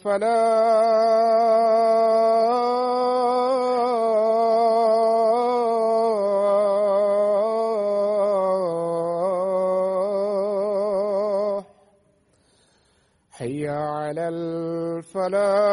الفلاح حي على الفلاح.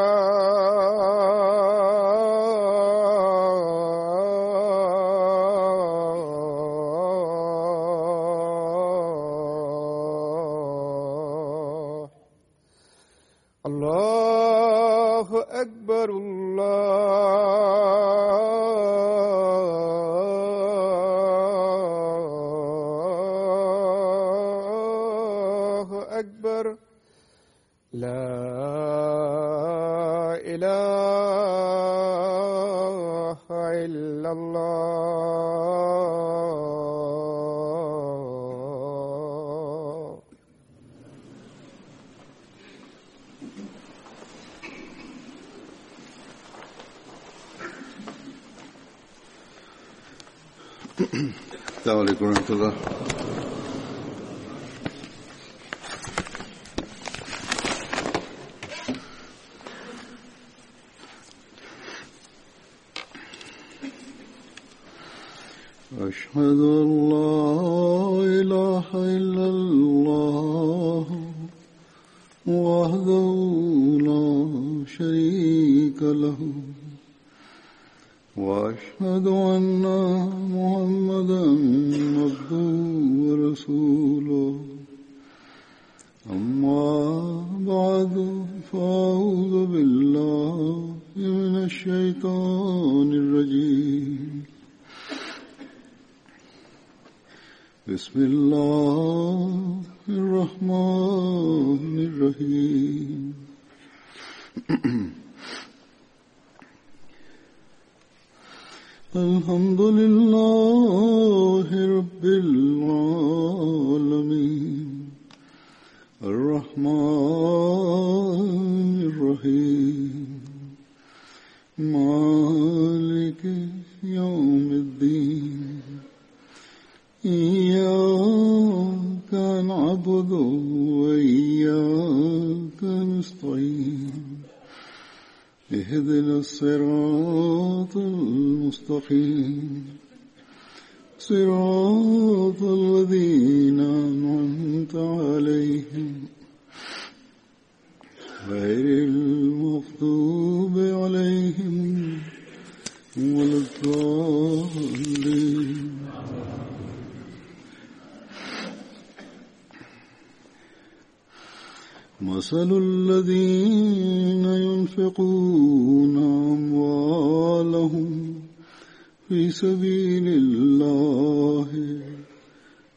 السلام عليكم ورحمة الله أشهد في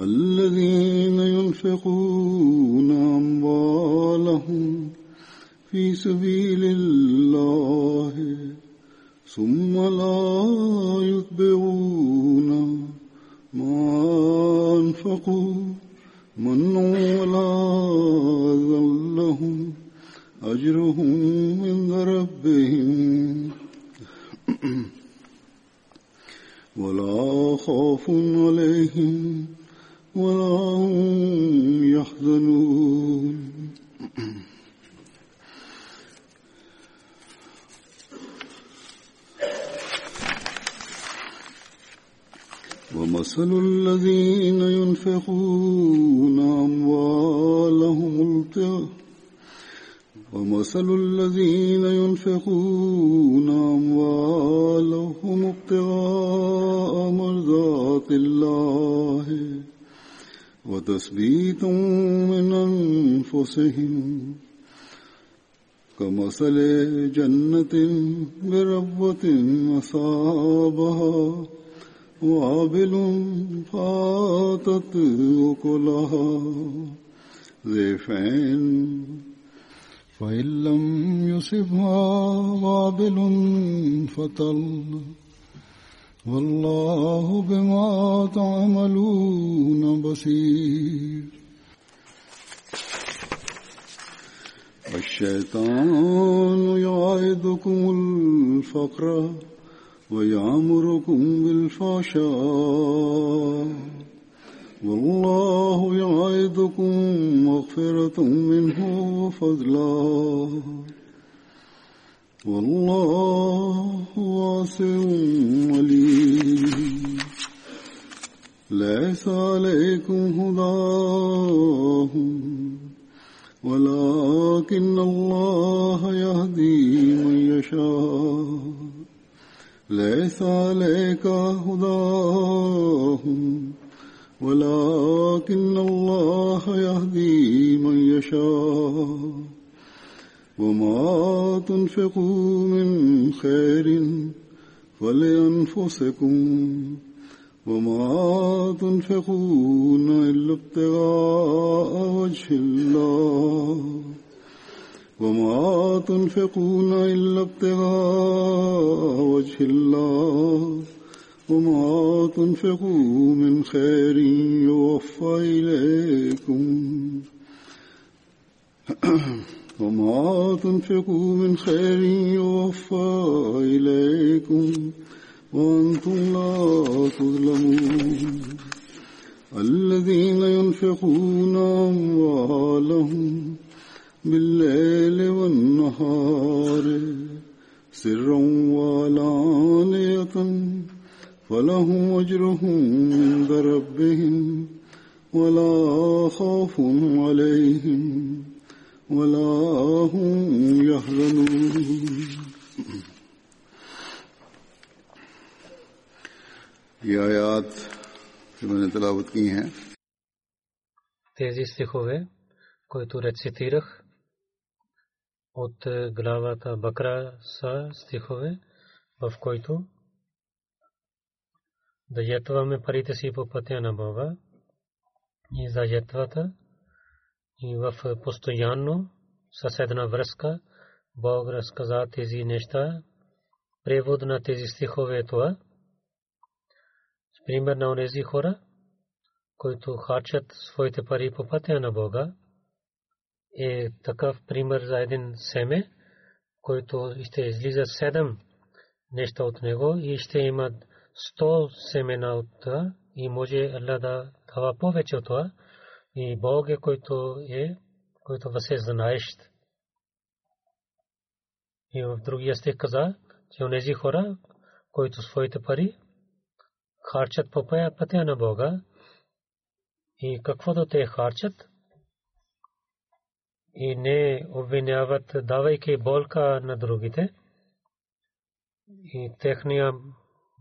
الذين ينفقون أموالهم في سبيل الله ثم لا يتبعون ما أنفقوا من ولا ذلهم أجرهم عند ربهم. ولا خوف عليهم ولا هم يحزنون. ومثل الذين ينفقون أموالهم ابتغاء ومثل الذين ينفقون أموالهم ابتغاء مرضات الله. وتثبيتا من أنفسهم كمثل جنة بربوة أصابها وابل فاتت أكلها ضيفين فإن لم يصبها وابل فطل والله بما تعملون بصير. الشيطان يعيدكم الفقر ويعمركم بالفحشاء. والله يعيدكم مغفرة منه وفضلا. والله واسع عليم. ليس عليكم هداهم ولكن الله يهدي من يشاء. ليس عليك هداهم ولكن الله يهدي من يشاء. وما تنفقوا من خير فلأنفسكم وما تنفقون إلا ابتغاء وجه الله وما تنفقون إلا ابتغاء وجه الله وما تنفقوا من خير يوفى إليكم وما تنفقوا من خير يوفى إليكم وأنتم لا تظلمون. الذين ينفقون أموالهم بالليل والنهار سرا وعلانية فلهم أجرهم عند ربهم ولا خوف عليهم ولا هم يحزنون یہ آیات جو میں نے تلاوت کی ہیں тези стихове, които рецитирах от главата Бакра са стихове, в който да ятваме парите си по пътя на Бога и за ятвата – и в постоянно съседна връзка Бог разказа тези неща. Превод на тези стихове е това. Пример на онези хора, които харчат своите пари по пътя на Бога, е такъв пример за един семе, който ще излиза седем неща от него и ще има сто семена от това и може Аллах да дава повече от това и Бог е който е, който въсе знаещ. И в другия стих каза, че онези хора, които своите пари харчат по пътя на Бога и каквото те харчат и не обвиняват, давайки болка на другите и техния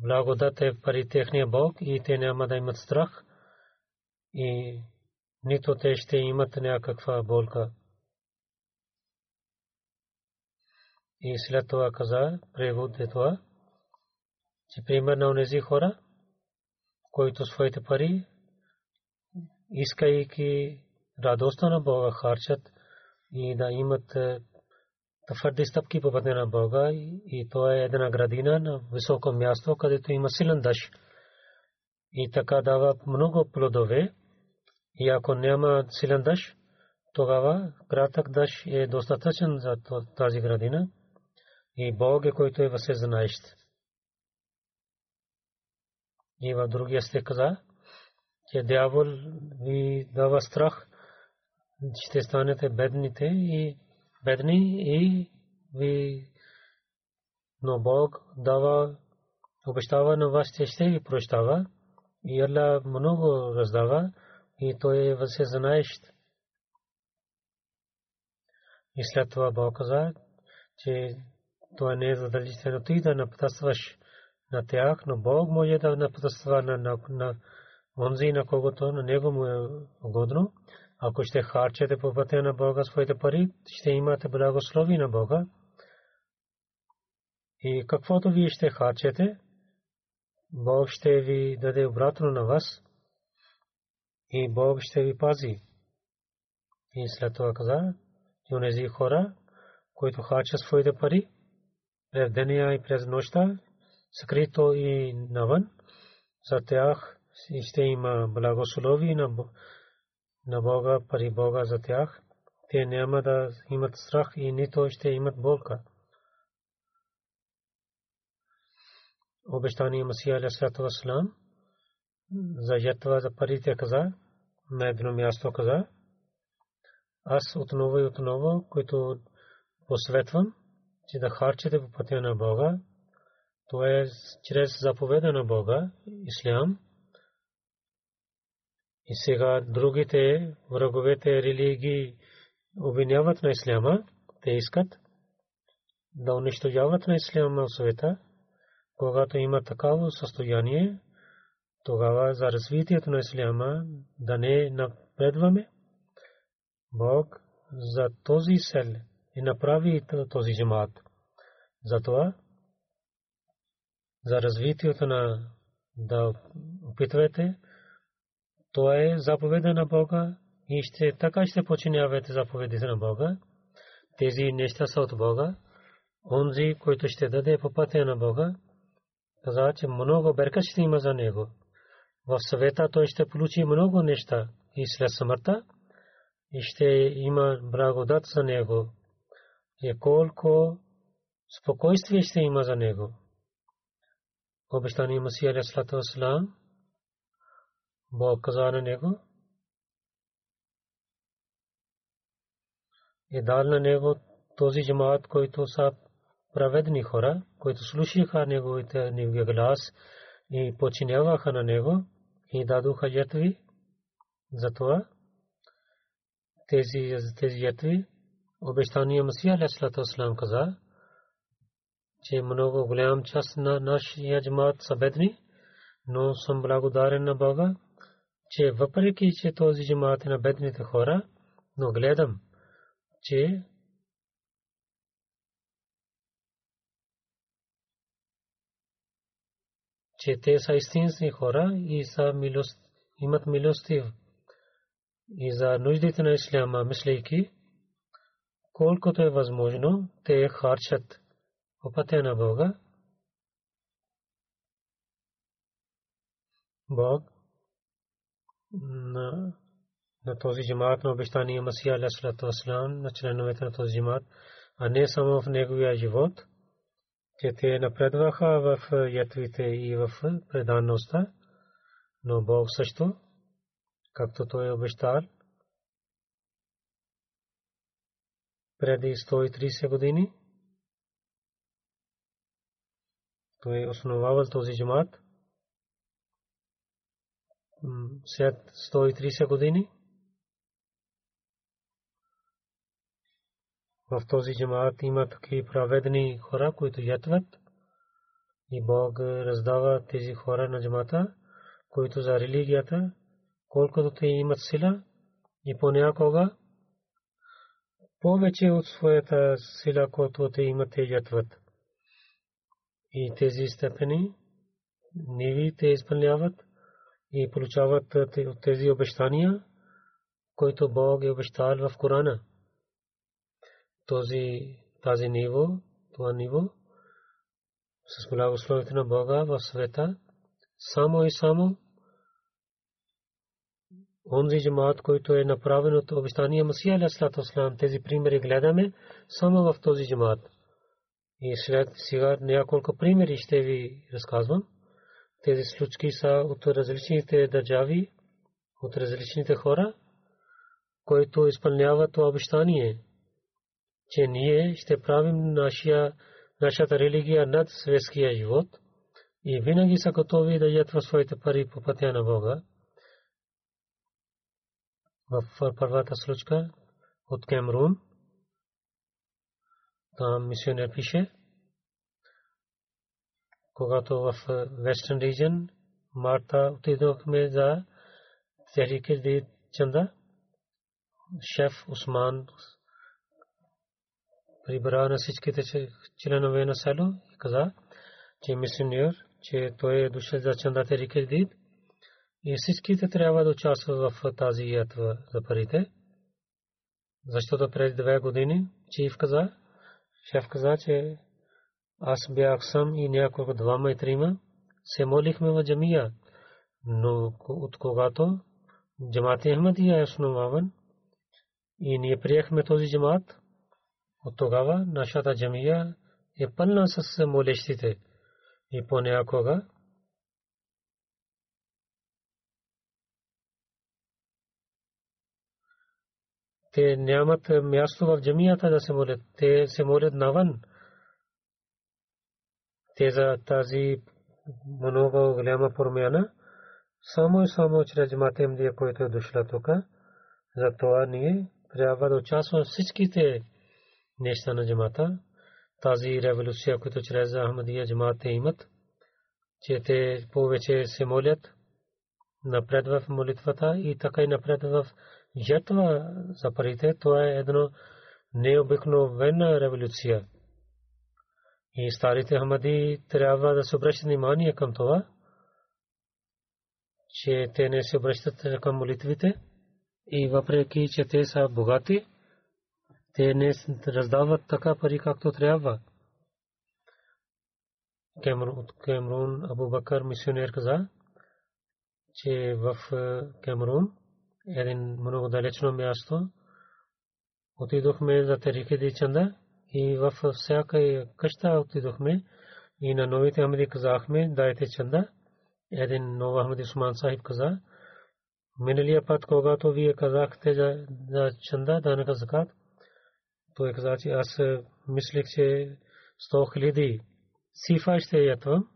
благодат е пари техния Бог и те няма да имат страх и нито те ще имат някаква болка. И след това каза, превод е това, че пример на тези хора, които своите пари, искайки радостта на Бога, харчат и да имат е, твърди стъпки по пътя на Бога и то е една градина на високо място, където има силен дъжд. И така дава много плодове. И ако няма силен дъжд, тогава кратък дъжд е достатъчен за тази градина. И Бог е който е възсезнаещ. И в другия сте каза, че дявол ви дава страх, ще станете бедните и бедни и ви но Бог дава обещава на вас, че ще ви прощава и Аллах много раздава и той е възсезнаещ. И след това Бог каза, че това не е задължително ти да напътстваш на тях, но Бог може да напътства на, на, на онзи, на когото на него му е угодно. Ако ще харчете по пътя на Бога своите пари, ще имате благослови на Бога. И каквото вие ще харчете, Бог ще ви даде обратно на вас и Бог ще ви пази. И след това каза, че онези хора, които харчат своите пари, през деня и през нощта, скрито и навън, за тях ще има благослови на Бога, пари Бога за тях, те няма да имат страх и нито ще имат болка. Обещание Масия Алисалату Васлам за жертва за парите каза, на едно място каза, аз отново и отново, които посветвам, че да харчите по пътя на Бога, то е чрез заповеда на Бога, Ислям, и сега другите враговете религии обвиняват на исляма, те искат да унищожават на исляма в света, когато има такава състояние, тогава за развитието на исляма да не напредваме. Бог за този сел и направи този джамат. Затова за развитието на да опитвате това е заповеда на Бога и ще така ще починявате заповедите на Бога. Тези неща са от Бога. Онзи, който ще даде по пътя на Бога, каза, че много берка ще има за него. В съвета той ще получи много неща и след смъртта и ще има благодат за него. И колко спокойствие ще има за него. Обещание Масия Алейхиссалату Вассалам Бог каза на него и дал на него този джамаат, който са праведни хора, които слушаха неговите неговия глас и починяваха на него и дадоха жертви. Затова тези, тези жертви обещания Масия Алейхиссалату Вассалам каза, че много голям част на нашия джамаат са бедни, но съм благодарен на Бога, че въпреки, че този джамаат е на бедните хора, но гледам, че че те са истински хора и са милост, имат милостив. И за нуждите на исляма, мислейки, колкото е възможно, те харчат по пътя на Бога. Бог на, на този джамаат на обещания Масия Алейхиссалату Вассалам на членовете на този джамаат, а не само в неговия живот, че те напредваха в ятвите и в преданността, но Бог също, както той е обещал, преди 130 години, той основавал този джамаат, след 130 години в този джамаат има такива праведни хора, които ятват и Бог раздава тези хора на джамата, които за религията, колкото те имат сила и понякога повече от своята сила, колкото те имат, те ятват. И тези степени ниви те изпълняват и получават от тези обещания, които Бог е обещал в Корана. Този, тази ниво, това ниво, с благословите на Бога в света, само и само онзи джамаат, който е направен от обещания Масия Аляслата Ослам, тези примери гледаме само в този джамаат. И след сега няколко примери ще ви разказвам. Тези случки са от различните държави, от различните хора, които изпълняват това обещание, че ние ще правим нашия, нашата религия над светския живот и винаги са готови да ядат своите пари по пътя на Бога. В първата случка от Кемрун, там мисионер пише, когато в Western Region Марта отидохме за Техрике де Чанда, шеф Усман прибра на всичките членове на село и каза, че мисионер, че той е дошъл за Чанда Техрике Дид и всичките трябва да участват в тази ятва за парите. Защото през две години чиф каза, шеф каза, че аз бях сам и няколко двама и трима се молихме в джамия, но от когато джамат Ахмадия е основаван и ние приехме този джамат, от тогава нашата джамия е пълна с молещите и понякога те нямат място в джамията да се молят. Те се молят навън те за тази много голяма промяна, само и само чрез Матемдия, който е дошла тук. Затова ние трябва да участваме всичките неща на джамата. Тази революция, която чрез Ахмадия джамата имат, че те повече се молят напред в молитвата и така и напред в жертва за парите. Това е едно необикновена революция. И старите Хамади трябва да се обръщат внимание към това, че те не се обръщат към молитвите и въпреки, че те са богати, те не раздават така пари, както трябва. От Кемрун Абу Бакър мисионер каза, че в Кемрун един много далечно място отидохме за Терикеди Чанда и във всяка къща отидохме и на новите Ахмеди казахме, дайте чанда. Един нов Ахмеди Усман Сахиб каза, миналия път, когато вие казахте за, за чанда, данъка закат, той каза, че аз мислех, че 100 хиляди сифа ще ятвам.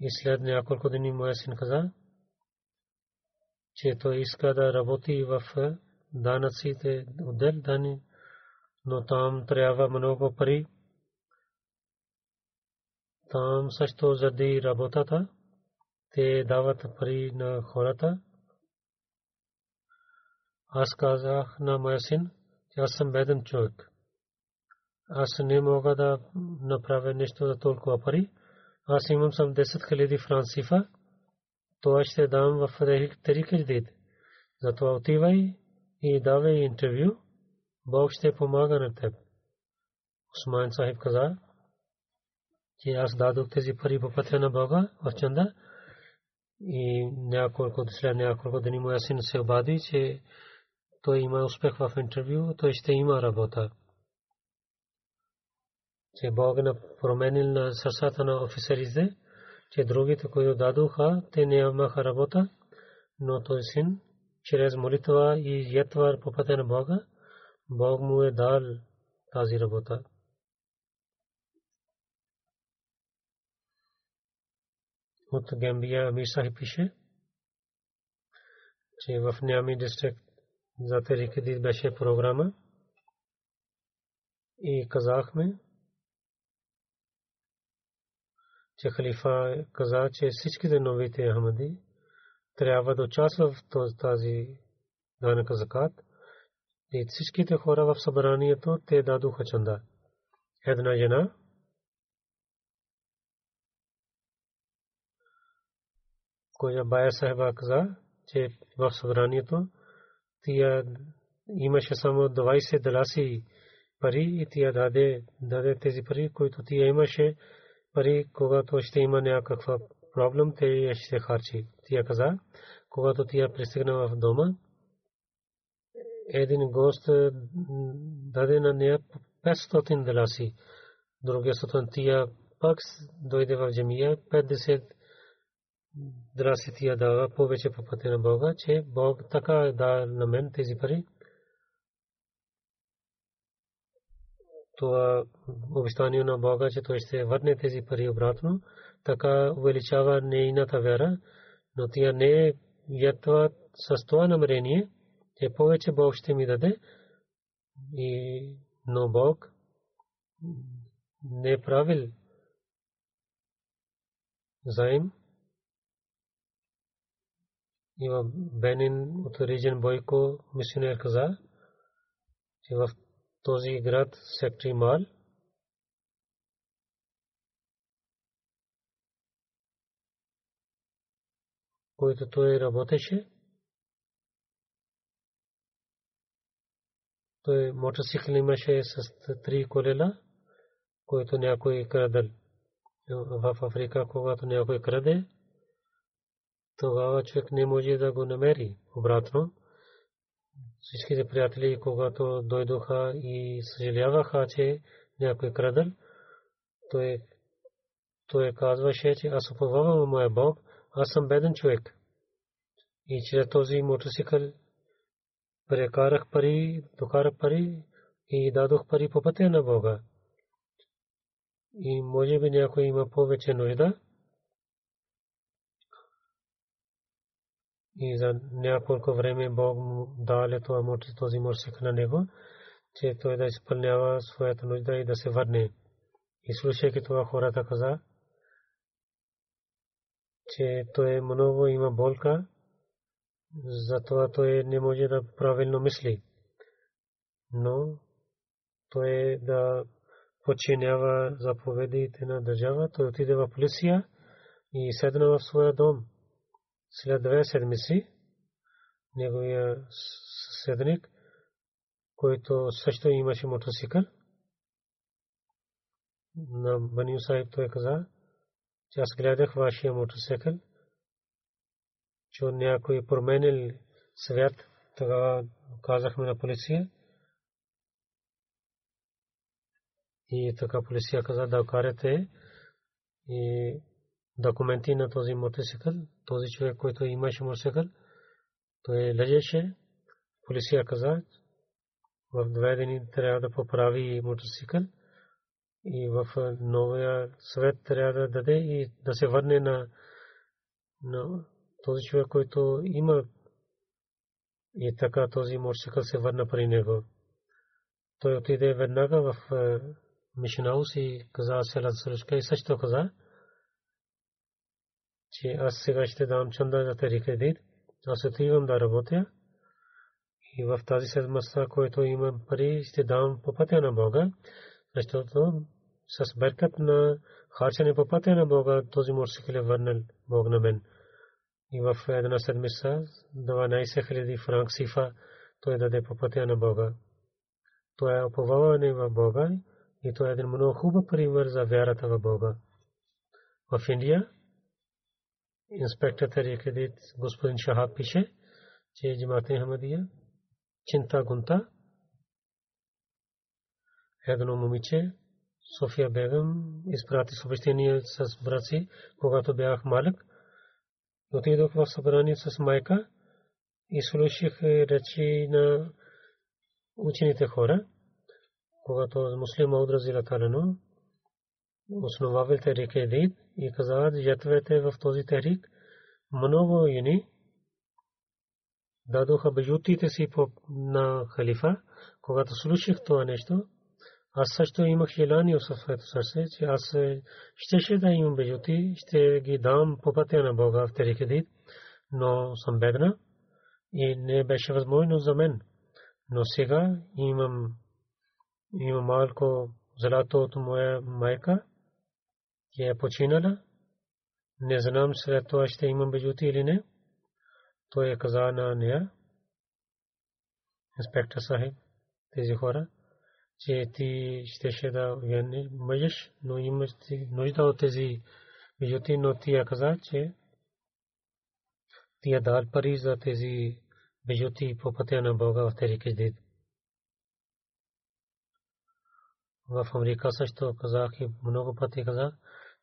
И след няколко дни моя син каза, че той иска да работи в данъците, отдел дани но там трябва много пари. Там също заради работата те дават пари на хората. Аз казах на моя син, аз съм беден човек. Аз не мога да направя нещо за толкова пари. Аз имам съм 10 хиляди францифа. Това ще дам в Терикирдит. Затова отивай и давай интервю. Бог ще помага на теб. Усман Сахиб каза, че аз дадох тези пари по пътя на Бога в чанда и няколко след няколко дни моя син се обади, че той има успех в интервю, той ще има работа. Че Бог е променил на сърцата на офицерите, че другите, които дадоха, те не имаха работа, но той син, чрез молитва и ятвар по пътя на Бога, Бог му е дал тази работа. от Гамбия Амир Сахиб пише, че в Нями дистрикт за Терикадис беше програма и казахме, че халифа каза, че всичките новите Ахмади трябва да участват в тази данъка закат и всичките хора в събранието те дадоха чанда. Една жена koja Бая Сахеба каза, че в събранието тия имаше само 20 даласи пари и тия даде, даде тези пари, които тия имаше пари, когато ще има някаква проблем, те ще харчи. Тия каза, когато тия пристигна в дома, един гост даде на нея 500 даласи. Другия сутан тия пак дойде в джамия 50 драсти дава повече по пътя на Бога, че Бог така да на мен тези пари. Това обещание на Бога, че той ще върне тези пари обратно, така увеличава нейната вера, но тя не е ятва с това намерение, че повече Бог ще ми даде, и, но Бог не е правил заем, и в Бенин от Риджен Бойко мисионер каза, че в този град сектори Мал който той работеше, той мотоцикл имаше с три колела, който някой крадал. В Африка, когато някой краде, тогава човек не може да го намери обратно. Всичките приятели, когато дойдоха и съжаляваха, че някой крадъл, той, той казваше, че аз уповавам моя Бог, аз съм беден човек. И чрез този мотоцикъл прекарах пари, докарах пари и дадох пари по пътя на Бога. И може би някой има повече нужда. И за няколко време Бог му даде това мотор, този морсик на него, че той да изпълнява своята нужда и да се върне. И слушайки това хората каза, че той много има болка, затова той не може да правилно мисли. Но той да подчинява заповедите на държава, той отиде в полиция и седна в своя дом след две седмици неговия съседник, който също имаше мотоцикъл, на Бани Саиб той каза, че аз гледах вашия мотоцикъл, че някой променил свят, тогава казахме на полиция. И така полиция каза да карате и документи на този мотоцикъл, този човек, който имаше мотоцикъл, той лежеше. Полиция каза, в две дни трябва да поправи мотоцикъл и в новия свет трябва да даде и да се върне на, на този човек, който има и така този мотоцикъл се върна при него. Той отиде веднага в Мишнаус и каза Селат Сръчка и също каза, че аз сега ще дам чанда за тези кредит. Аз отивам да работя и в тази седмица, който имам пари, ще дам по пътя на Бога, защото с беркът на харчане по пътя на Бога, този мотоцикл е върнал Бог на мен. И в една седмица 12 хиляди франк сифа той даде по пътя на Бога. Това е оповаване в Бога и това е един много хубав пример за вярата в Бога. В Индия инспектор Тарикадит господин Шахаб пише, че Джамат Хамадия, Чинта Гунта, едно момиче, София Бегам, изпрати съобщение с брат си, когато бях малък. Отидох в събрание с майка и слушах речи на учените хора, когато муслим Мауд Разила Талано основавал Тарик Едид и каза, жертвете в този Тарик много юни дадоха бежутите си на халифа, когато слушах това нещо, аз също имах желание в своето сърце, че аз щеше да имам бежути, ще ги дам по пътя на Бога в Терикедит, но съм бедна и не беше възможно за мен. Но сега имам, имам малко злато от моя майка, тя е починала. Не знам след това ще имам бежути или не. Той е каза на нея, инспектор Сахиб, тези хора че ти щеше да мъжеш, но имаш нужда от тези бижути, но тия каза, че тия дал пари за тези бижути по пътя на Бога в Терики Дид. В Америка също казах и много пъти казах,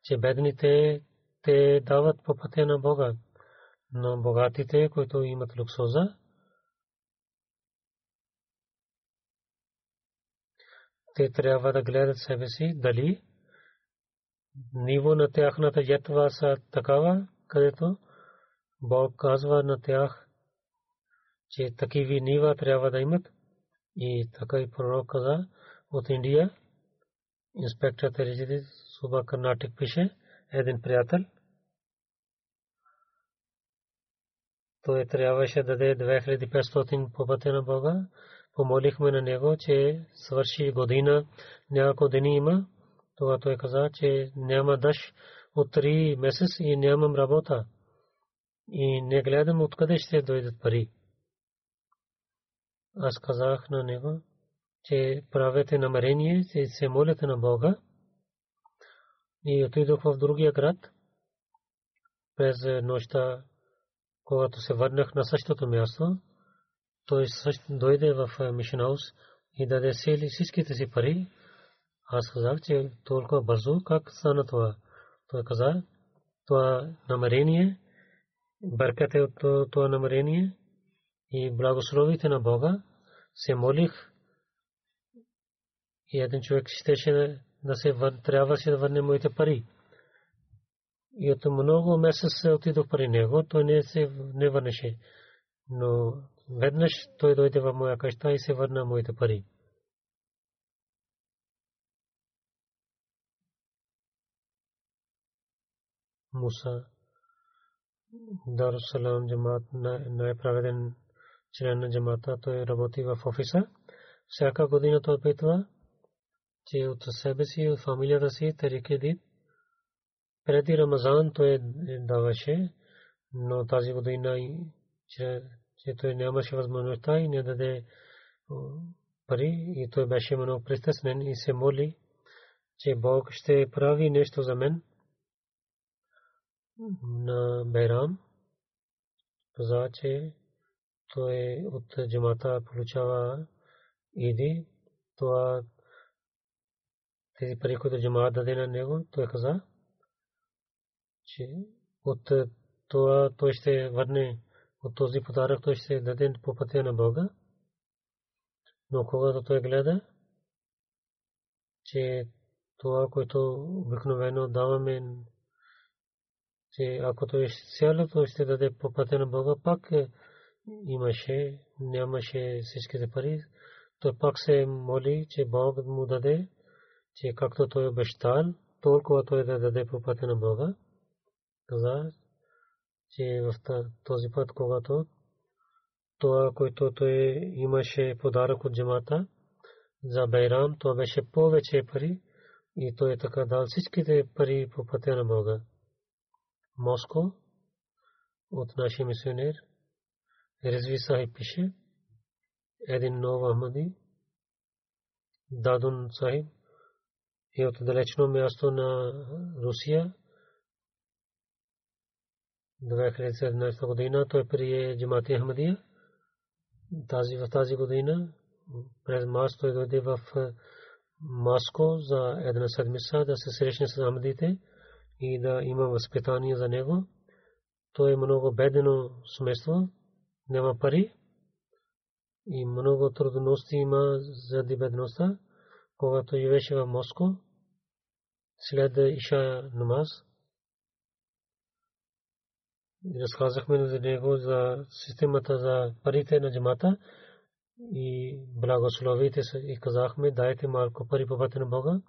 че бедните те дават по пътя на Бога, но богатите, които имат луксоза, те трябва да гледат себе си дали ниво на тяхната ятва са такава, където Бог казва на тях, че такиви нива трябва да имат. И така и пророк каза от Индия, инспектор Тережиди Суба Карнатик пише, един приятел, той трябваше да даде 2500 по пътя на Бога, помолихме на него, че свърши година, няколко дни има. Това той каза, че няма дъжд от три месец и нямам работа. И не гледам откъде ще дойдат пари. Аз казах на него, че правете намерение, че се молите на Бога. И отидох в другия град. През нощта, когато се върнах на същото място, той също дойде в Мишнаус и даде сели всичките си пари. Аз казах, че толкова бързо как стана това. Той каза, това намерение, бъркате от това намерение и благословите на Бога, се молих и един човек щеше да се трябваше да върне моите пари. И от много месец се отидох при него, той не се не върнеше. Но веднъж той дойде в моя къща и се върна моите пари. Муса Дарусалам джамат най-праведен член на джамата, той работи в офиса. Всяка година той опитва, че от себе си и от фамилията си Тарике Дид. Преди Рамазан той даваше, но тази година че той нямаше възможността и не даде пари и той беше много пристеснен и се моли, че Бог ще прави нещо за мен на Байрам. Каза, че той от джамата получава иди, това тези пари, които джамат даде на него, той каза, че от това той ще върне от този подарък той ще даде по пътя на Бога. Но когато той гледа, че това, което обикновено даваме, че ако той сяло, той ще даде по пътя на Бога, пак имаше, нямаше всичките пари. Той пак се моли, че Бог му даде, че както той обещал, толкова той да даде по пътя на Бога. Каза, че в този път, когато това, което той имаше подарък от джамата за Байрам, това беше повече пари и той така дал всичките пари по пътя на Бога. Моско от нашия мисионер Резви Сахиб пише един нов Ахмади Дадун Сахиб и от далечно място на Русия 2017 година той прие Джамати Ахмадия. Тази в тази година през март той дойде в Маско за една седмица да се срещне с Ахмадите и да има възпитание за него. Той е много бедено семейство, няма пари и много трудности има заради бедността. Когато живеше в Моско, след Иша намаз, разказахме за него за системата за парите на джамата и благословите и казахме дайте малко пари по пътя на Бога.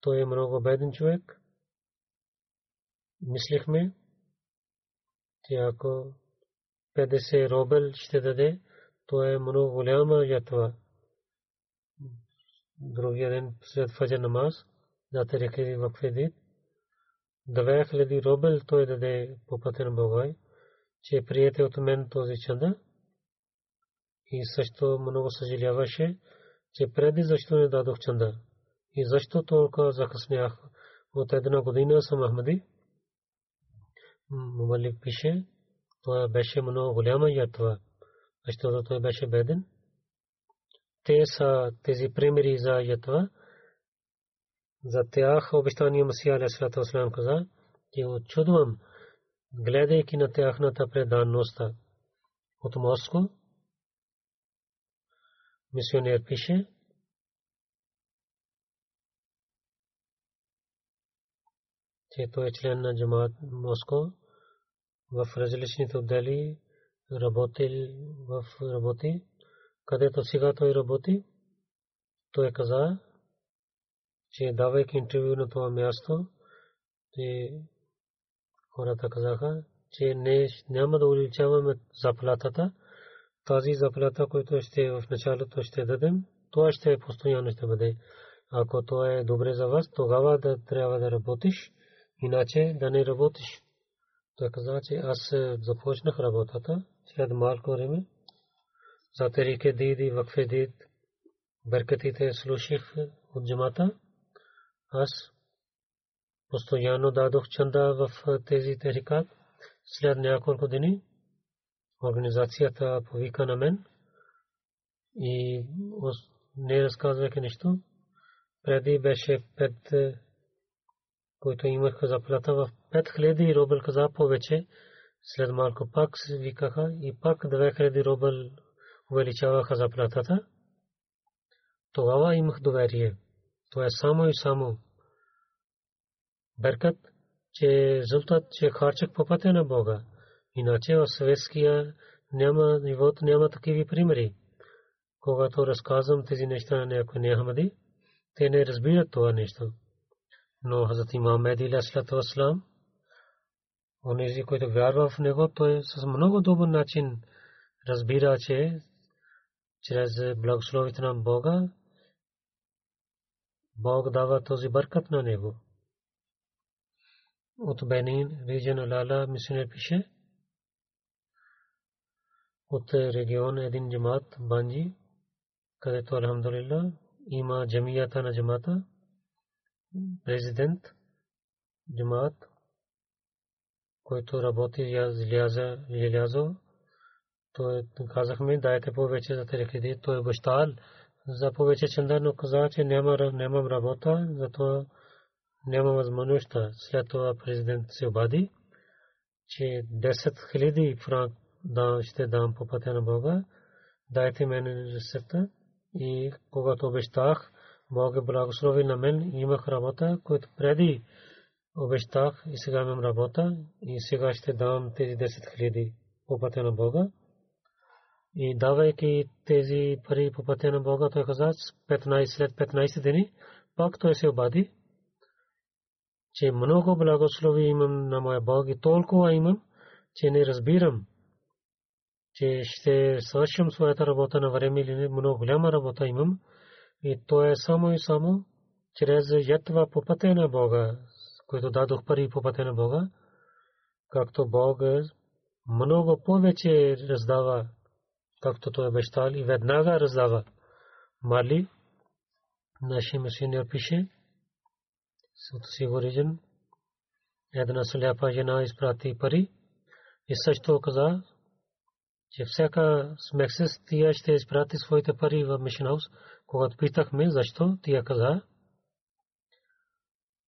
Той е много беден човек. Мислихме, че ако 50 робел ще даде, то е много голяма ятва. Другия ден след фаджа намаз, дате реки в кредит, 2000 робел той даде по пътя на Бога, че приете от мен този чанда. И също много съжаляваше, че преди защо не дадох чанда. И защо толкова закъснях. От една година съм Ахмади. Мумали пише, това беше много голяма ятва, защото той беше беден. Те са тези примери за ятва. За тях обещания Масия Алейхиссалату Вассалам каза, че очудвам, гледайки на тяхната преданността. От Моско мисионер пише, че той е член на Джамаат Моско в различните отдели работил в работи, където сега той работи. Той каза, че давайки интервю на това място, те хората казаха, че не, няма да увеличаваме заплатата. Тази заплата, която ще в началото ще дадем, това ще е постоянно ще бъде. Ако това е добре за вас, тогава да трябва да работиш, иначе да не работиш. Той каза, че аз започнах работата след малко време. За терике диди, вакфе дид, беркатите слушах от джамата. Аз постоянно дадох чанда в тези терикат. След няколко дни организацията повика на мен и не разказвайки нищо. Преди беше пет, които имах заплата в 5000 робъл каза повече. След малко пак викаха и пак 2000 робъл увеличаваха заплатата. Тогава имах доверие. То е само и само беркат, че резултат, че харчах по пътя на Бога. Иначе в съветския няма, живот няма такива примери. Когато разказвам тези неща на някои нехамади, те не разбират това нещо. Но Хазрат Имам Меди Аслату Аслам, онези, които вярва в него, той с много добър начин разбира, че чрез благословите на Бога, Бог дава този бъркат на него. От Бенин, регион Лала, мисионер пише, от регион един джамат, Банджи, където, Алхамдулилла, има джамията на джамата, президент, джамат, който работи Елязо, той казахме, дайте повече за тези той е бащал за повече чанда, но каза, че няма, нямам работа, зато няма възможност. След това президент се обади, че 10 хиляди франк да, ще дам по пътя на Бога, дайте мен рецепта и когато обещах, Бог е благослови на мен, имах работа, която преди обещах и сега имам работа и сега ще дам тези 10 хиляди по пътя на Бога. И давайки тези пари по пътя на Бога, той каза, 15, след 15 дни, пак той се обади, че много благослови имам на моя Бог и толкова имам, че не разбирам, че ще свършим своята работа на време или не, много голяма работа имам. И то е само и само чрез ятва по пътя на Бога, които дадох пари по пътя на Бога, както Бог много повече раздава, както той обещал и веднага раздава. Мали, нашия мисионер пише, от Сигорижен, една сляпа жена изпрати пари И също каза, че всяка смексес тия ще изпрати своите пари в Мишнаус. Когато питахме защо, тия каза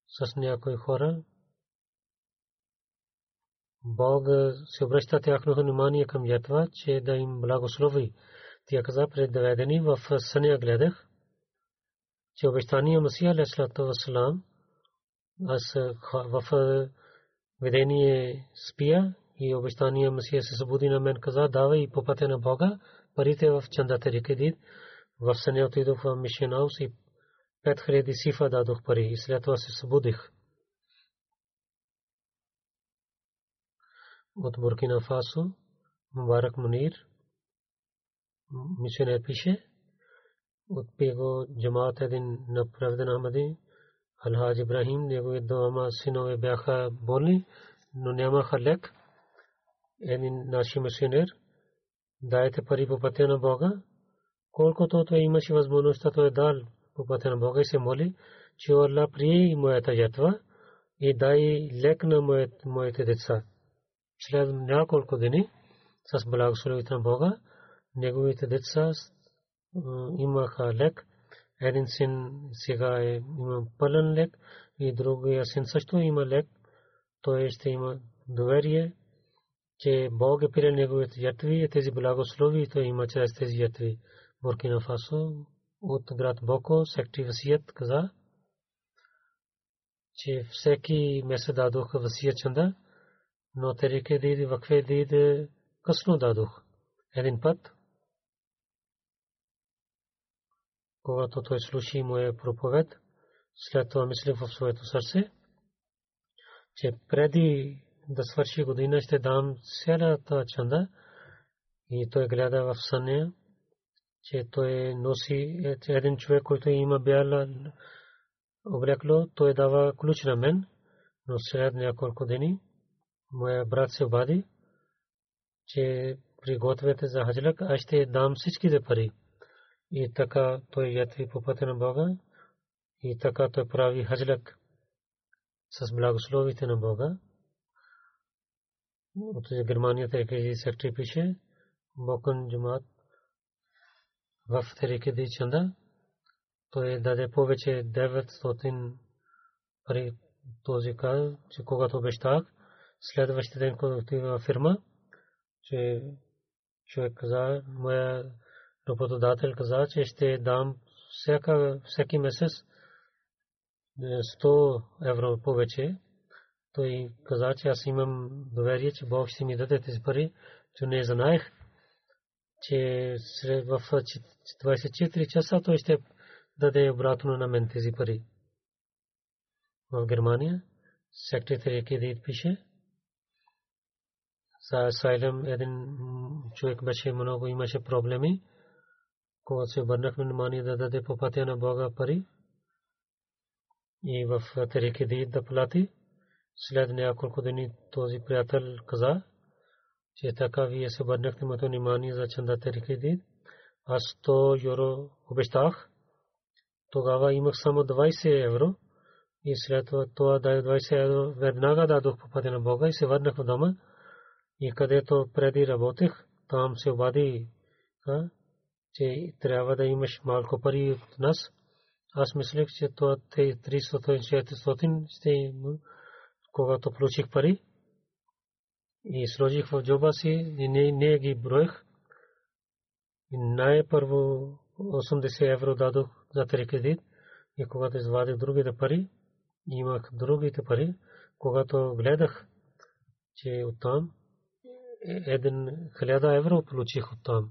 с някои хора, Бог се обръща тяхното внимание към ятва, че да им благослови. Тя каза предведени в съня гледах, че обещания Масия Алейхиссалату Вассалам аз в видение спия и обещания Масия се събуди на мен каза давай по пътя на Бога парите в чандата рекедит в съня отидох в Мишенаус и пет хиляди сифа дадох пари и след това се събудих. От Буркина Фасо, Мубарак Мунир, мисионер пише, от пего джамаат един на Правден Ахмади, Алхаజ్ Ибрахим, негови двама синове бяха болни, но нямаха лек. Един наши мисионер, дайте пари по пътя на Бога, колкото той имаше възможността, той дал по пътя на Бога и се моли, че Аллах прие моята ятва и дай лек на моите деца след няколко дни с благословите на Бога, неговите деца имаха лек. Един син сега е, има пълен лек и другия син също има лек. Той ще има доверие, че Бог е приел неговите ятви и тези благослови той има чрез тези ятви. Буркина Фасо от град Боко, сектори Васият каза, че всеки месец дадоха Васия чанда, но терике диди вакфе диди късно дадох. Един път, когато той слуши моя проповед, след това мисли в своето сърце, че преди да свърши година ще дам цялата чанда и той гледа в съня, че той носи един човек, който има бяла облекло, той дава ключ на мен, но след няколко дни моя брат се обади, че пригответе за хаджлак, аз ще дам всичките пари. И така той ятви по пътя на Бога и така той прави хаджлак с благословите на Бога. От Германия Терекеди сектори пише, Бокън Джумат в Терекеди Чанда, той даде повече 900 пари този каза, че когато обещах, следващия ден, когато отива в фирма, че човек каза, моя работодател каза, че ще дам всяка, всеки месец 100 евро повече. Той каза, че аз имам доверие, че Бог ще ми даде тези пари, че не знаех, че в 24 часа той ще даде обратно на мен тези пари. В Германия секретаря Кедит пише, за Сайлем един човек беше много имаше проблеми. Когато се обърнахме внимание да даде по пътя на Бога пари и в Тереки Дид да плати, след няколко дни този приятел каза, че така вие се обърнахте моето внимание за чанда Тереки Дид. Аз 100 евро обещах. Тогава имах само 20 евро и след това дай 20 евро веднага дадох по пътя на Бога и се върнах в дома и където преди работех, там се обади, че трябва да имаш малко пари от нас. Аз мислех, че това 300-400 ще когато получих пари и сложих в джоба си и не, не ги броех. Най-първо 80 евро дадох за три кредит и когато извадих другите пари, имах другите пари, когато гледах, че оттам един хиляда евро получих от там.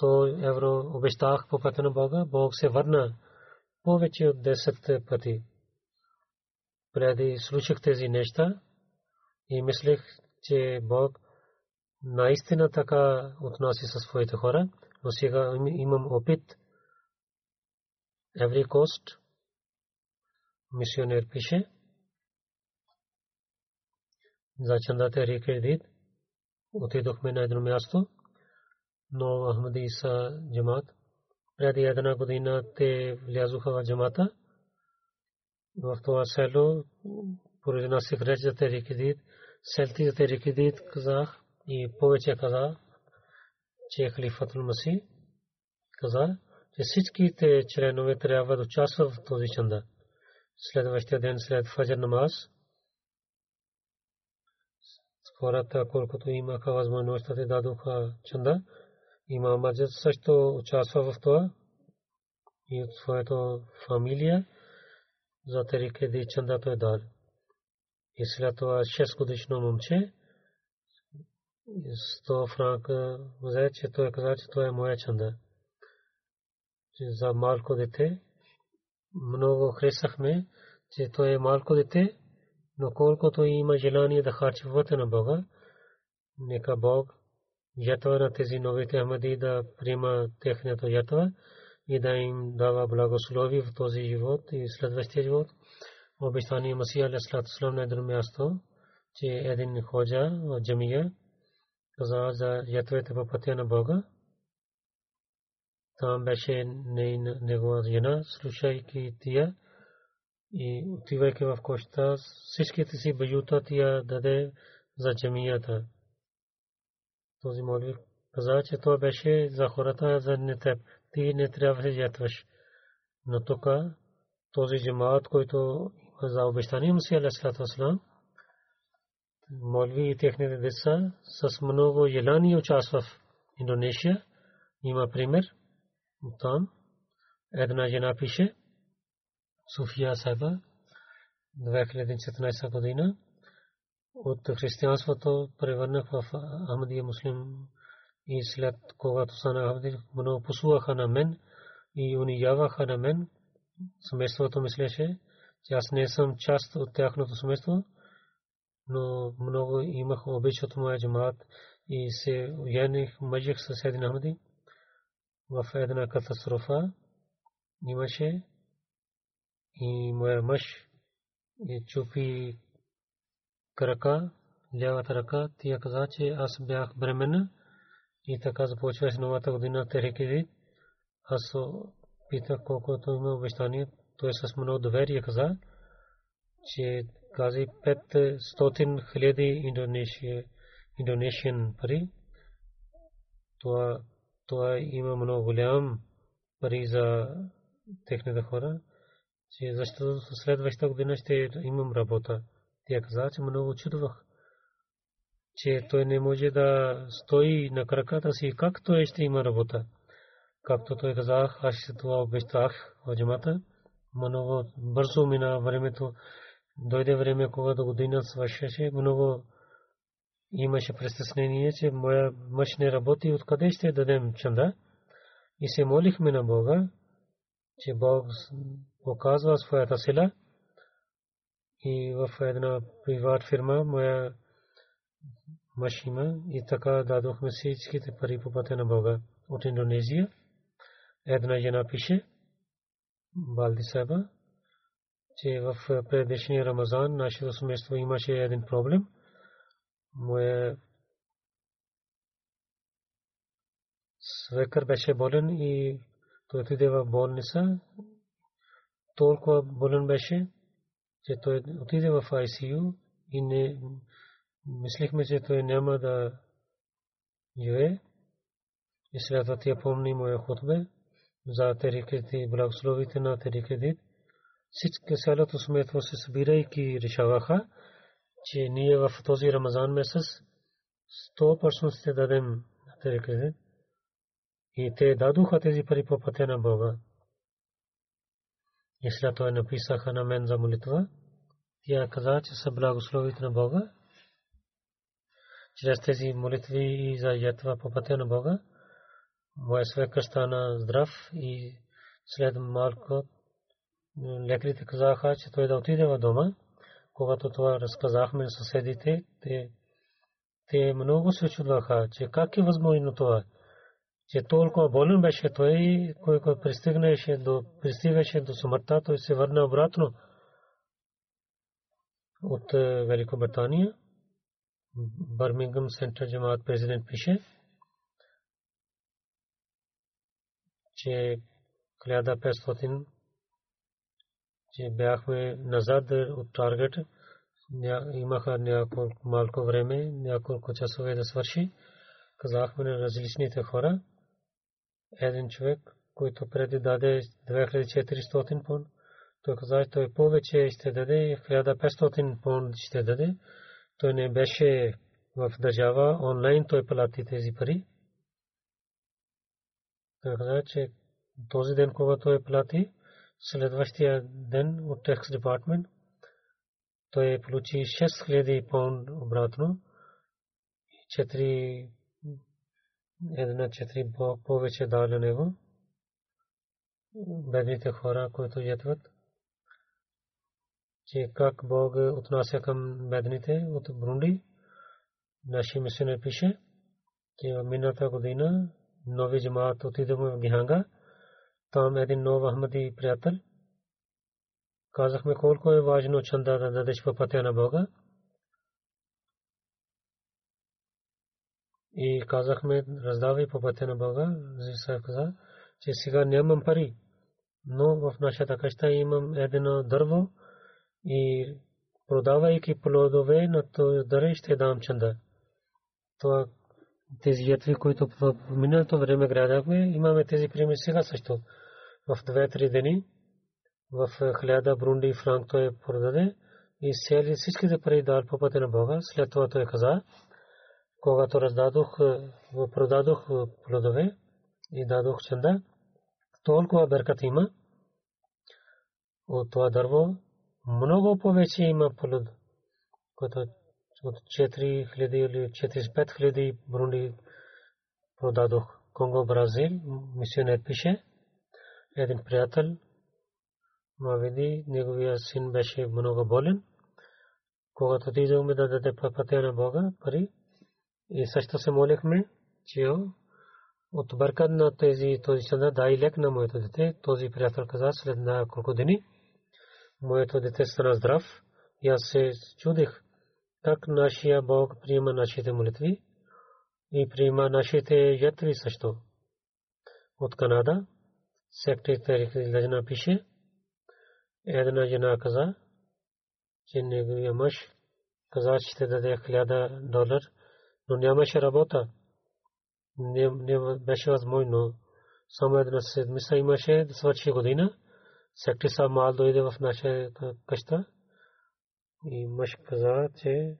100 евро обещах по пътя на Бога, Бог се върна повече от 10 пъти. Преди слушах тези неща и мислех, че Бог наистина така отнася със своите хора, но сега имам опит. Every cost, мисионер пише, за чандата рекредит, отидохме на едно място, но Ахмади са джамат. Преди една година те влязоха в джамата. В това село произнасях реч за Тарик Дид, селти за Тарик Дид казах и повече каза, че е халифатул Маси каза, че всичките членове трябва да участват в този чанда. Следващия ден след фаджр намаз, хората, колкото имаха възможност, да дадоха чанда. Имам Маджид също участва в това и от своята фамилия за тарике ди чанда той дал. И след това 6 годишно момче 100 франка взе, че той каза, че това е моя чанда. За малко дете много хресахме, че той е малко дете, но колкото има желание да харчи вътре на Бога, нека Бог ятва на тези новите Ахмади да приема техната ятва и да им дава благослови в този живот и следващия живот. Обещание Масия Алейхиссалату Салам на едно място, че един ходжа в джамия каза за ятвете по пътя на Бога. Там беше негова жена, слушайки тия и отивайки в коща, всичките си баюта тия даде за джамията. Този молви каза, че това беше за хората, за не теб. Ти не трябва да ятваш. Но тук този джамаат, който за обещание му си Алейхиссалату Вассалам, молви и техните деца с много желание участва в Индонезия. Има пример. Там една жена пише, Суфия Сайба, 2014 година, от християнството превърнах в Ахмадия муслим и след когато стана Ахмади, много послуваха на мен и унижаваха на мен. Семейството мислеше, че аз не съм част от тяхното семейство, но много имах обич от моя джамаат и се уяних, мъжих с един Ахмади в една катастрофа. Имаше и моя мъж и чупи крака, лявата ръка, тя каза, че аз бях бременна и така започваше новата година Терекиди. Аз питах колкото има обещание, той с много доверие каза, че кази 500 хиляди индонезиан пари. Това, това има много голям пари за техните хора, че защото следващата година ще имам работа. Тя каза, че много чудвах, че той не може да стои на краката си, как той ще има работа. Както той казах, аз това обещах в джамата. Много бързо мина времето. Дойде време, когато година свършеше, много имаше престеснение, че моя мъж не работи, откъде ще дадем чанда. И се молихме на Бога, че Бог показва своята сила и в една приват фирма моя мъж има и така дадохме всичките пари по пътя на Бога от Индонезия. Една жена пише, Балди Саба, че в предишния Рамазан нашето семейство имаше един проблем. Моя свекър беше болен и той отиде в болница. Толкова болен беше, че той отиде в ICU и не мислихме, че той няма да живее. И след това тя помни моя хотбе за териките и благословите на териките. Всички цялото сметво се събирайки решаваха, че ние в този Рамазан месец 100% ще дадем териките. И те дадоха тези пари по пътя на Бога. И след това написаха на мен за молитва. Тя каза, че са благословите на Бога. Чрез тези молитви и за ятва по пътя на Бога, моя свекър стана здрав и след малко лекарите казаха, че той да отиде в дома. Когато това разказахме на съседите, те, те много се чудваха, че как е възможно това че толкова болен беше той, кой кой пристигнеше до, пристигаше до смъртта, той се върна обратно от Великобритания. Бърмингъм Център Джамаат президент пише, че 1500 че бяхме назад от таргет имаха няколко малко време, няколко часове да свърши. Казахме на различните хора. Един човек, който преди даде 2400 пон, той каза, че той повече ще даде, 1500 пон ще даде. Той не беше в държава, онлайн той плати тези пари. Той каза, че този ден, когато той плати, следващия ден от Tax Department, той получи 6000 паунд обратно. 4 една 4 повече дали на него. Бедните хора, които ятват, че как Бог отнася към бедните от Брунди. Наши мисионер пише, че в миналата година нови джамаат отидохме в Гиханга. Там един нов Ахмади приятел – казахме колко е важно чанда да дадеш по пътя на Бога. И казахме, раздавай по пътя на Бога. Зисаев каза, че сега нямам пари, но в нашата къща имам едно дърво и продавайки плодове на този дърво ще дам чанда. Това тези ятви, които в миналото време градахме, имаме тези примери сега също. В две-три дни в хиляда брунди франк той продаде и сели всичките пари дал по пътя на Бога. След това той каза, когато раздадох, продадох плодове и дадох чанда, толкова беркат има от това дърво, много повече има плод, което от 4000 или 45 хиляди брунди продадох. Конго, Бразил, мисионер пише, един приятел, Мавиди, неговия син беше много болен. Когато отидохме да даде пътя на Бога пари, и също се молихме, че от бъркат на тези този чанда дай лек на моето дете. Този приятел каза след няколко дни, моето дете стана здрав. И аз се чудих как нашия Бог приема нашите молитви и приема нашите ятви също. От Канада, секретар Лежна пише, една жена каза, че неговия мъж каза, че ще даде хиляда долар, но нямаше работа. Не, не беше възможно. Само една седмица имаше да свърши година. Секти са мал дойде в нашата къща. И мъж каза, че,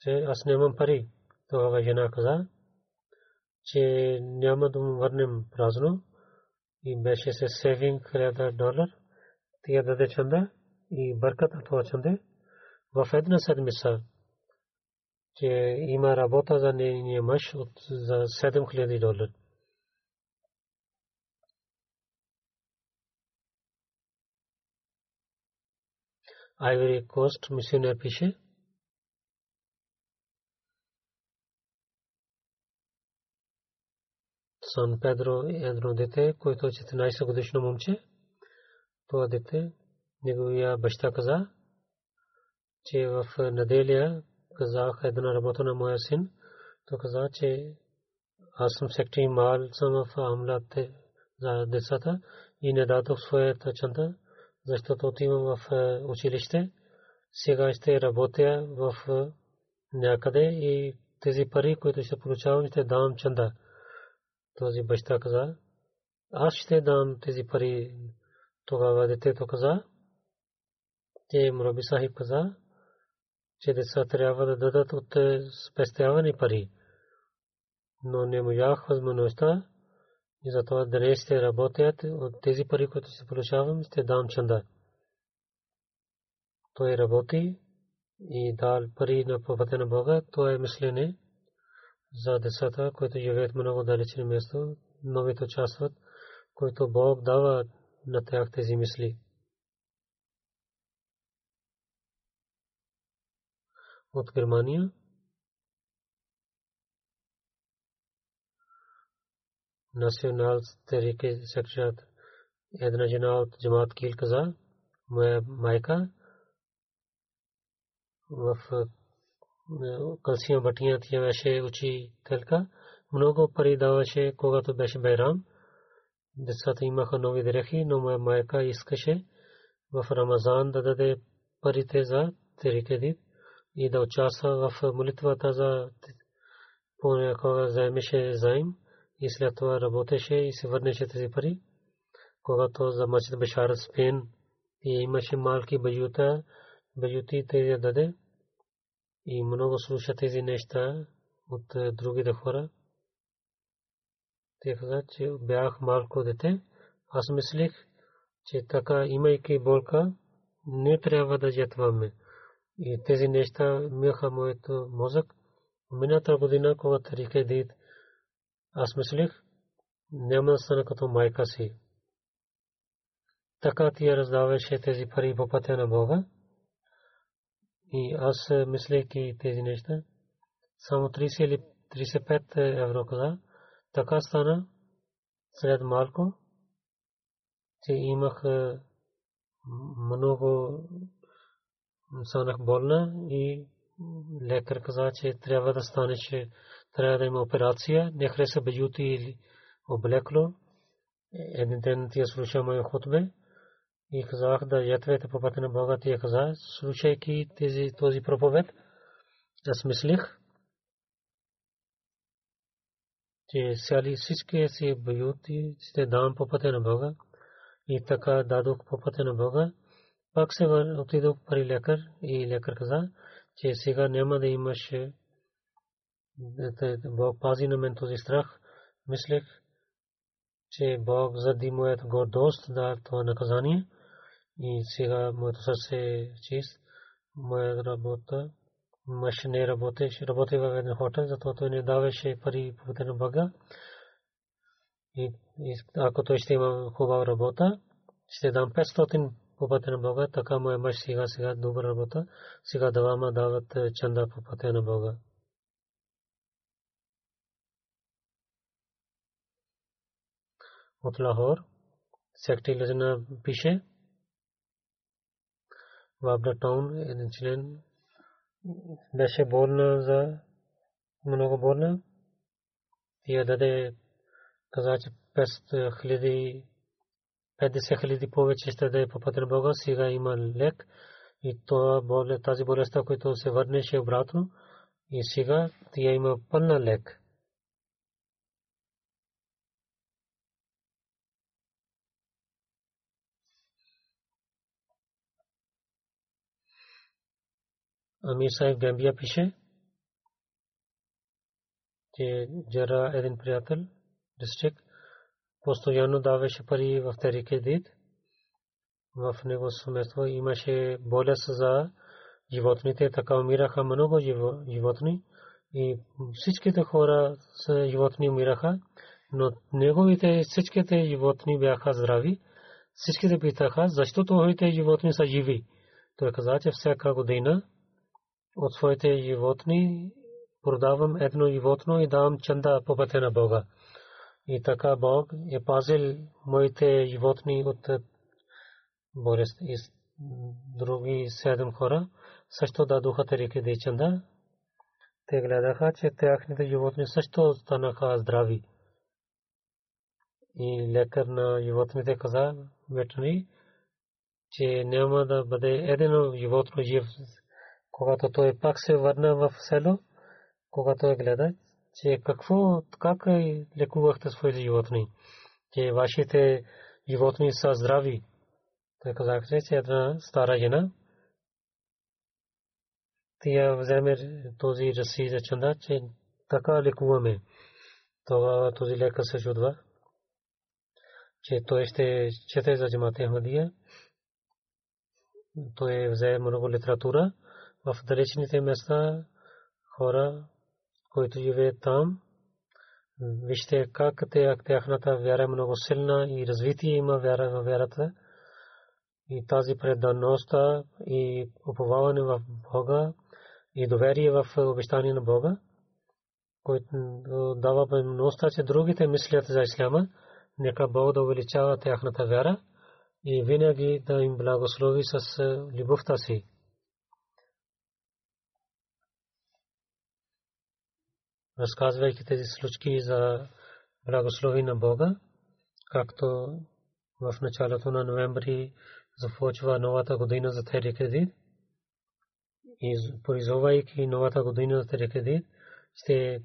че аз нямам пари. Тогава жена каза, че няма да му върнем празно. И беше се сейвинг хиляда долар тия даде чанда и бърката това чанде в една седмица, че има работа за нейния мъж от за 7000 долара. Ivory Coast мисионер пише Сан Педро едно дете, което е 14 годишно момче, това дете, неговия баща каза, че в неделя казах една работа на моя син. Той каза, че аз съм сектори мал съм в амлате за децата и не дадох своята чанта, защото отивам в училище. Сега ще работя в някъде и тези пари, които ще получавам, ще дам чанда. Този баща каза, аз ще дам тези пари тогава детето каза, че Мураби Сахиб каза, че деца трябва да дадат от спестявани пари. Но не можах възможността и затова днес ще работят от тези пари, които се получавам, ще дам чанда. Той работи и дал пари на пътя на Бога, то е мислене за децата, които живеят много далечни место, новите участват, които Бог дава на тях тези мисли. От Германия национал терике секретар една жена от джамаат Кил каза, моя майка в калсия батия тя беше учителка, много пари даваше, когато беше Байрам. Децата имаха нови дрехи, но моя майка искаше в Рамазан да даде парите за Терикедит и да участва в молитвата за понякога заемеше заем и след това работеше и се върнеше тези пари. Когато за Масjid Башар Спин и имаше малки баюта, баюти те даде и много слуша тези неща от другите хора. Те каза, че бях малко дете. Аз мислих, че така, имайки болка, не трябва да ятваме. И тези неща миха моето мозък. Мината година, когато Рике Дид, аз мислих, няма да стана като майка си. Така ти я раздаваше тези пари по пътя на Бога. И аз мислейки тези неща, само 30 или 35 евро каза, така стана след малко, че имах много станах болна и лекар каза, че трябва да стане, че трябва да има операция. Не хареса бежути или облекло. Един ден тия слуша моя хутбе и казах да ятвете по пътя на Бога. Тия каза, слушайки тези, този проповед, аз мислих, че сяли всички си баюти ще дам по пътя на Бога. И така дадох по пътя на Бога. Пак се отидох при лекар и лекар каза, че сега няма да имаш Бог пази на мен този страх. Мислех, че Бог зади моят гордост да това наказание и сега моето сърце е чист. Моя работа мъж не работеше, работи в един хотел, затова той не даваше пари по на Бога. И, ако той ще има хубава работа, ще дам 500 по пътя на Бога, така моя мъж сега сега добра работа, сега давама дават чанда по пътя на Бога. от Лахор, секти Лазина пише, в Таун, един член беше болна за много болна. Тя даде каза, че 5 хиляди 50 хиляди повече ще даде по пътя Бога, сега има лек и това боле, тази болестта, която се върнеше обратно и сега тя има пълна лек. Амир Сайф Гамбия пише, че Джара един приятел, дистрикт, постоянно даваше пари в Терике Дид. В него семейство имаше болест за животните, така умираха много животни и всичките хора с животни умираха, но неговите всичките животни бяха здрави. Всичките питаха, защо твоите животни са живи. Той каза, че всяка година от своите животни продавам едно животно и давам чанда по пътя на Бога. И така Бог е пазил моите животни от болест. И други седем хора също дадоха тарики дечанда. Те гледаха, че тяхните животни също станаха здрави. И лекар на животните каза, ветеринар, че няма да бъде едно животно жив, когато той пак се върна в село, когато е гледа, че какво, как лекувахте своите животни, че вашите животни са здрави. Той казах, че една стара жена, тя вземе този раси за чанда, че така лекуваме. Това този лекар се чудва, че той ще чете за джамата Ахмадия. Той взе много литература в далечните места хора които живеят там. Вижте как тяхната вяра е много силна и развитие има вяра в вярата. И тази предаността и уповаване в Бога и доверие в обещание на Бога, който дава възможността, че другите мислят за Исляма, нека Бог да увеличава тяхната вяра и винаги да им благослови с любовта си. Разказвайки тези случки за благослови на Бога, както в началото на ноември започва новата година за Тери Кредит. и призовайки новата година Терекедит, ще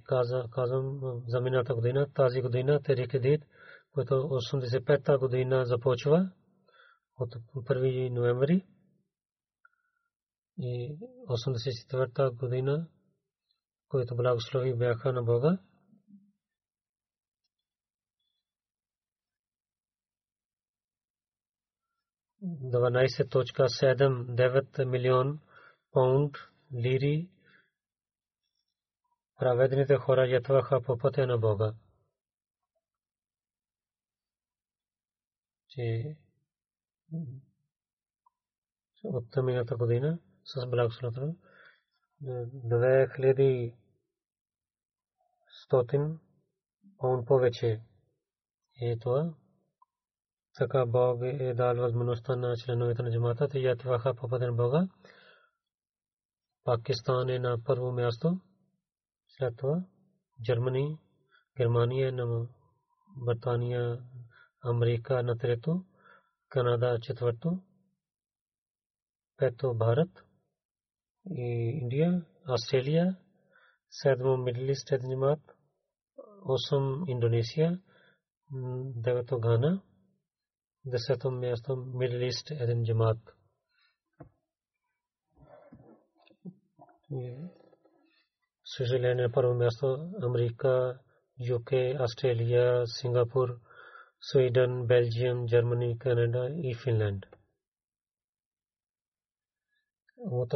казвам за миналата година, тази година Терекедит, което 85-та година започва от 1 ноември и 84-та година, които благослови бяха на Бога. 12.79 милион паунд лири праведните хора ятваха по пътя на Бога. Че от миналата година с благословението 2100 паунд повече е това. Така Бог е дал възможността на членовете на джамата да ятваха по пътя на Бога. Пакистан е на първо място. След това Германия, Германия на Британия, Америка на трето, Канада четвърто, пето Бхарат انڈیا، آسٹریلیا سیدمو مڈل ایسٹ تنظیمات اوسم انڈونیشیا، دعوت و گانا دستم میاستم مڈل ایسٹ جماعت۔ سوئٹزرلینڈ پرو میاستو امریکہ، یو کے، آسٹریلیا، سنگاپور، سویڈن، بیلجیم، جرمنی، کینیڈا ای فن لینڈ От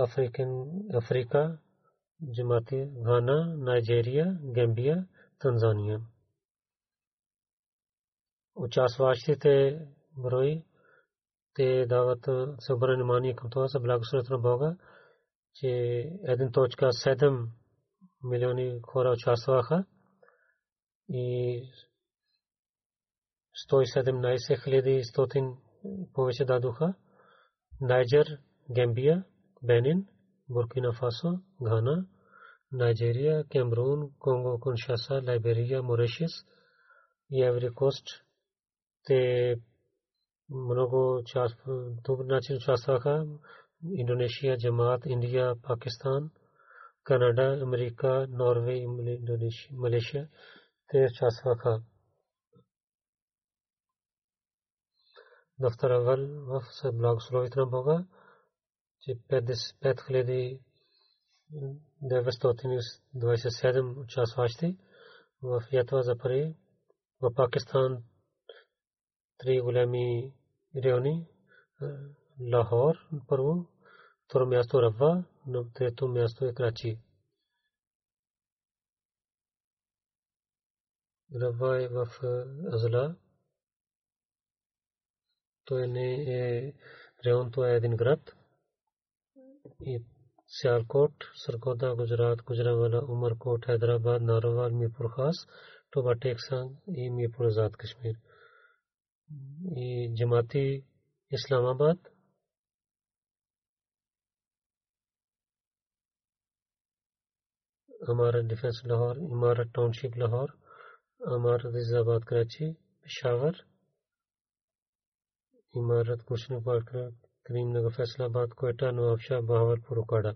Африка, джамати Гана, Найджерия, Гамбия, Танзания. Участващите брой те дават събране внимание към това за благословението на Бога, че 1.7 милиони хора участваха и 117 хиляди стотин повече дадоха. Найджер, Гамбия, Бенин, Буркина Фасо, Гана, Найджерия, Кемрун, Конго, Коншаса, Лайберия, Моришес и Еври Кост. Те много част, добър начин участваха. Индонезия, Джамаат, Индия, Пакистан, Канада, Америка, Норвей и Малейшия. Те участваха. на втора вал в благословите на Бога, че 5927 участващи в ятва за пари. В Пакистан три големи райони. Лахор първо, второ място Рава, на трето място е Крачи. Рава е в Азла. Той не е район, той е един град. سیالکوٹ سرگودا گجرات گوجرانوالہ عمر کوٹ حیدرآباد نارووال میرپور خاص ٹوبا ٹیکسان ای میرپور آزاد کشمیر۔ ای جماعتی اسلام آباد۔ امارت ڈیفینس لاہور امارت ٹاؤن شپ لاہور امارت عزیز آباد، کراچی، پشاور، عمارت کشن پارک کریم نگر فیصل آباد، کوئٹہ، نواب شاہ، بہاول پور اکاڑا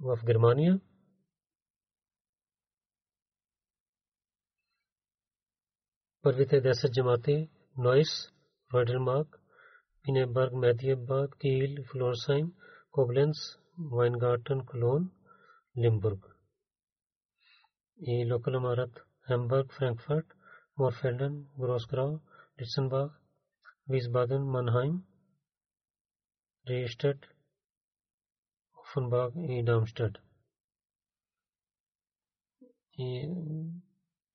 وف گرمانیہ۔ پروت دہشت جماعتیں مارک پینے برگ مہدی آباد کیل، فلورسائن کوبلنس وائن گارٹن کلون، لمبرگ۔ یہ لوکل عمارت ہیمبرگ، فرینکفرٹ، مورفیلڈن گروسکراؤ ڈٹسن باغ ویز بادن منہائم رجسٹرڈ اوفن باغ ڈامسٹڈ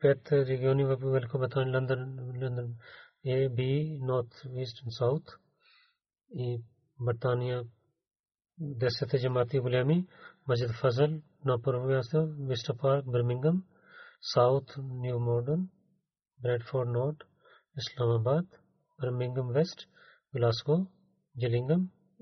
пет региони в Великобритания, Лондон, Лондон, A, B, North, East and South. И Британия, 10 جماعتی غلامی مسجد فضل نوپرویاسو وسٹا پارک برمنگم ساؤتھ نیو مارڈن بریڈفورڈ نارتھ اسلام آباد برمنگم ویسٹ گلاسکو جلنگم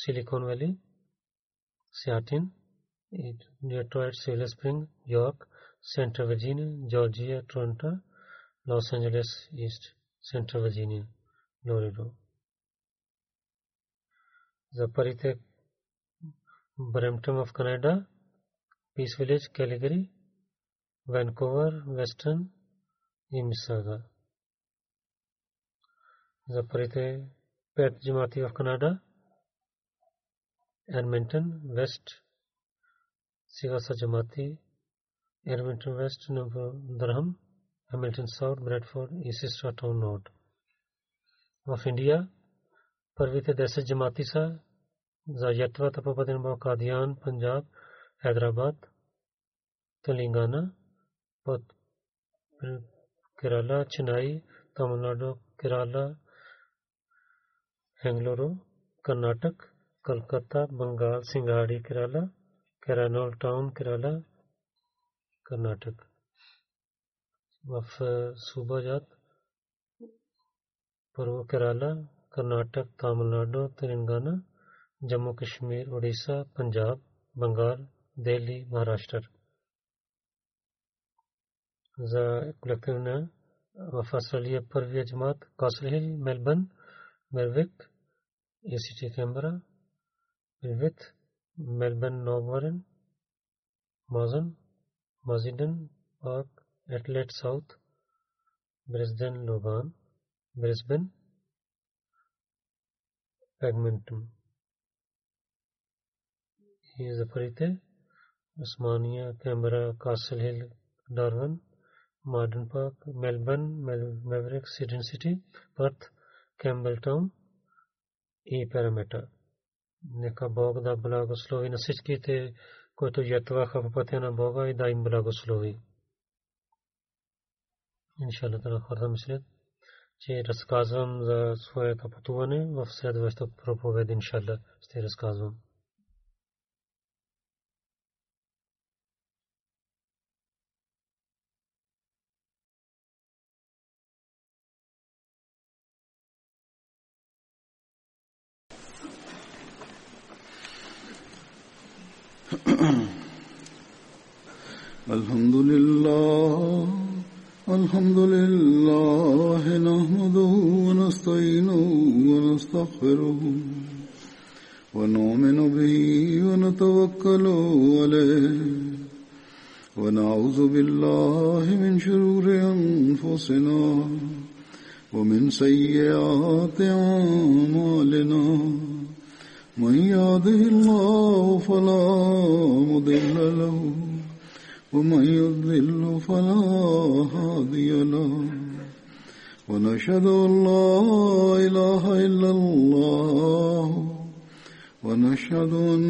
سلیکون ویلی سیاٹن ڈیٹرائٹ سیل اسپرنگ یارک سینٹر ورجینیا جارجیا ٹورنٹا لاس اینجلس ایسٹ سینٹر ورجینیا لوریڈو زپریت برمپٹن آف کینیڈا پیس ولیج کیلیگری وینکوور ویسٹرن ایمساگا زپریت پیٹ جماعتی آف کینیڈا джамати в Канада, Edmonton, West, сега са джамати, Edmonton West, Durham, Hamilton South, Bradford и Sistertown North. В Индия първите 10 джамати са за ятвата по пътен в Кадиян, Панджаб, Хайдрабад, Телангана, под Керала, کلکتہ، بنگال، سنگاڑی کرالا کرانول ٹاؤن کرالا کرناٹک۔ وف صوبہ جات پرو کرالا کرناٹک، تامل ناڈو، تلنگانہ، جموں کشمیر، اڑیسہ، پنجاب، بنگال، دہلی، مہاراشٹر۔ وف آسٹریلیا پرویہ جماعت کاسل ہل میلبرن میروک اے سی ٹی کیمبرا وتھ میلبن نوبرن مازن مازیڈن پارک ایٹلیٹ ساؤتھ برسڈن لوبان برسبن پیگمنٹن یہ ظفریتے عثمانیہ کیمرا کاسل ہل ڈارون مارڈن پارک میلبن میورک سڈن سٹی پرتھ کیمبل ٹاؤن ای پیرامیٹر Нека Бог да благослови на всичките, които ятваха по пътя на Бога и да им благослови. Иншалла тала хората мислят, че разказвам за своето пътуване в следващото проповед, иншалла ще разказвам. ونشهد أن لا إله إلا الله ونشهد أن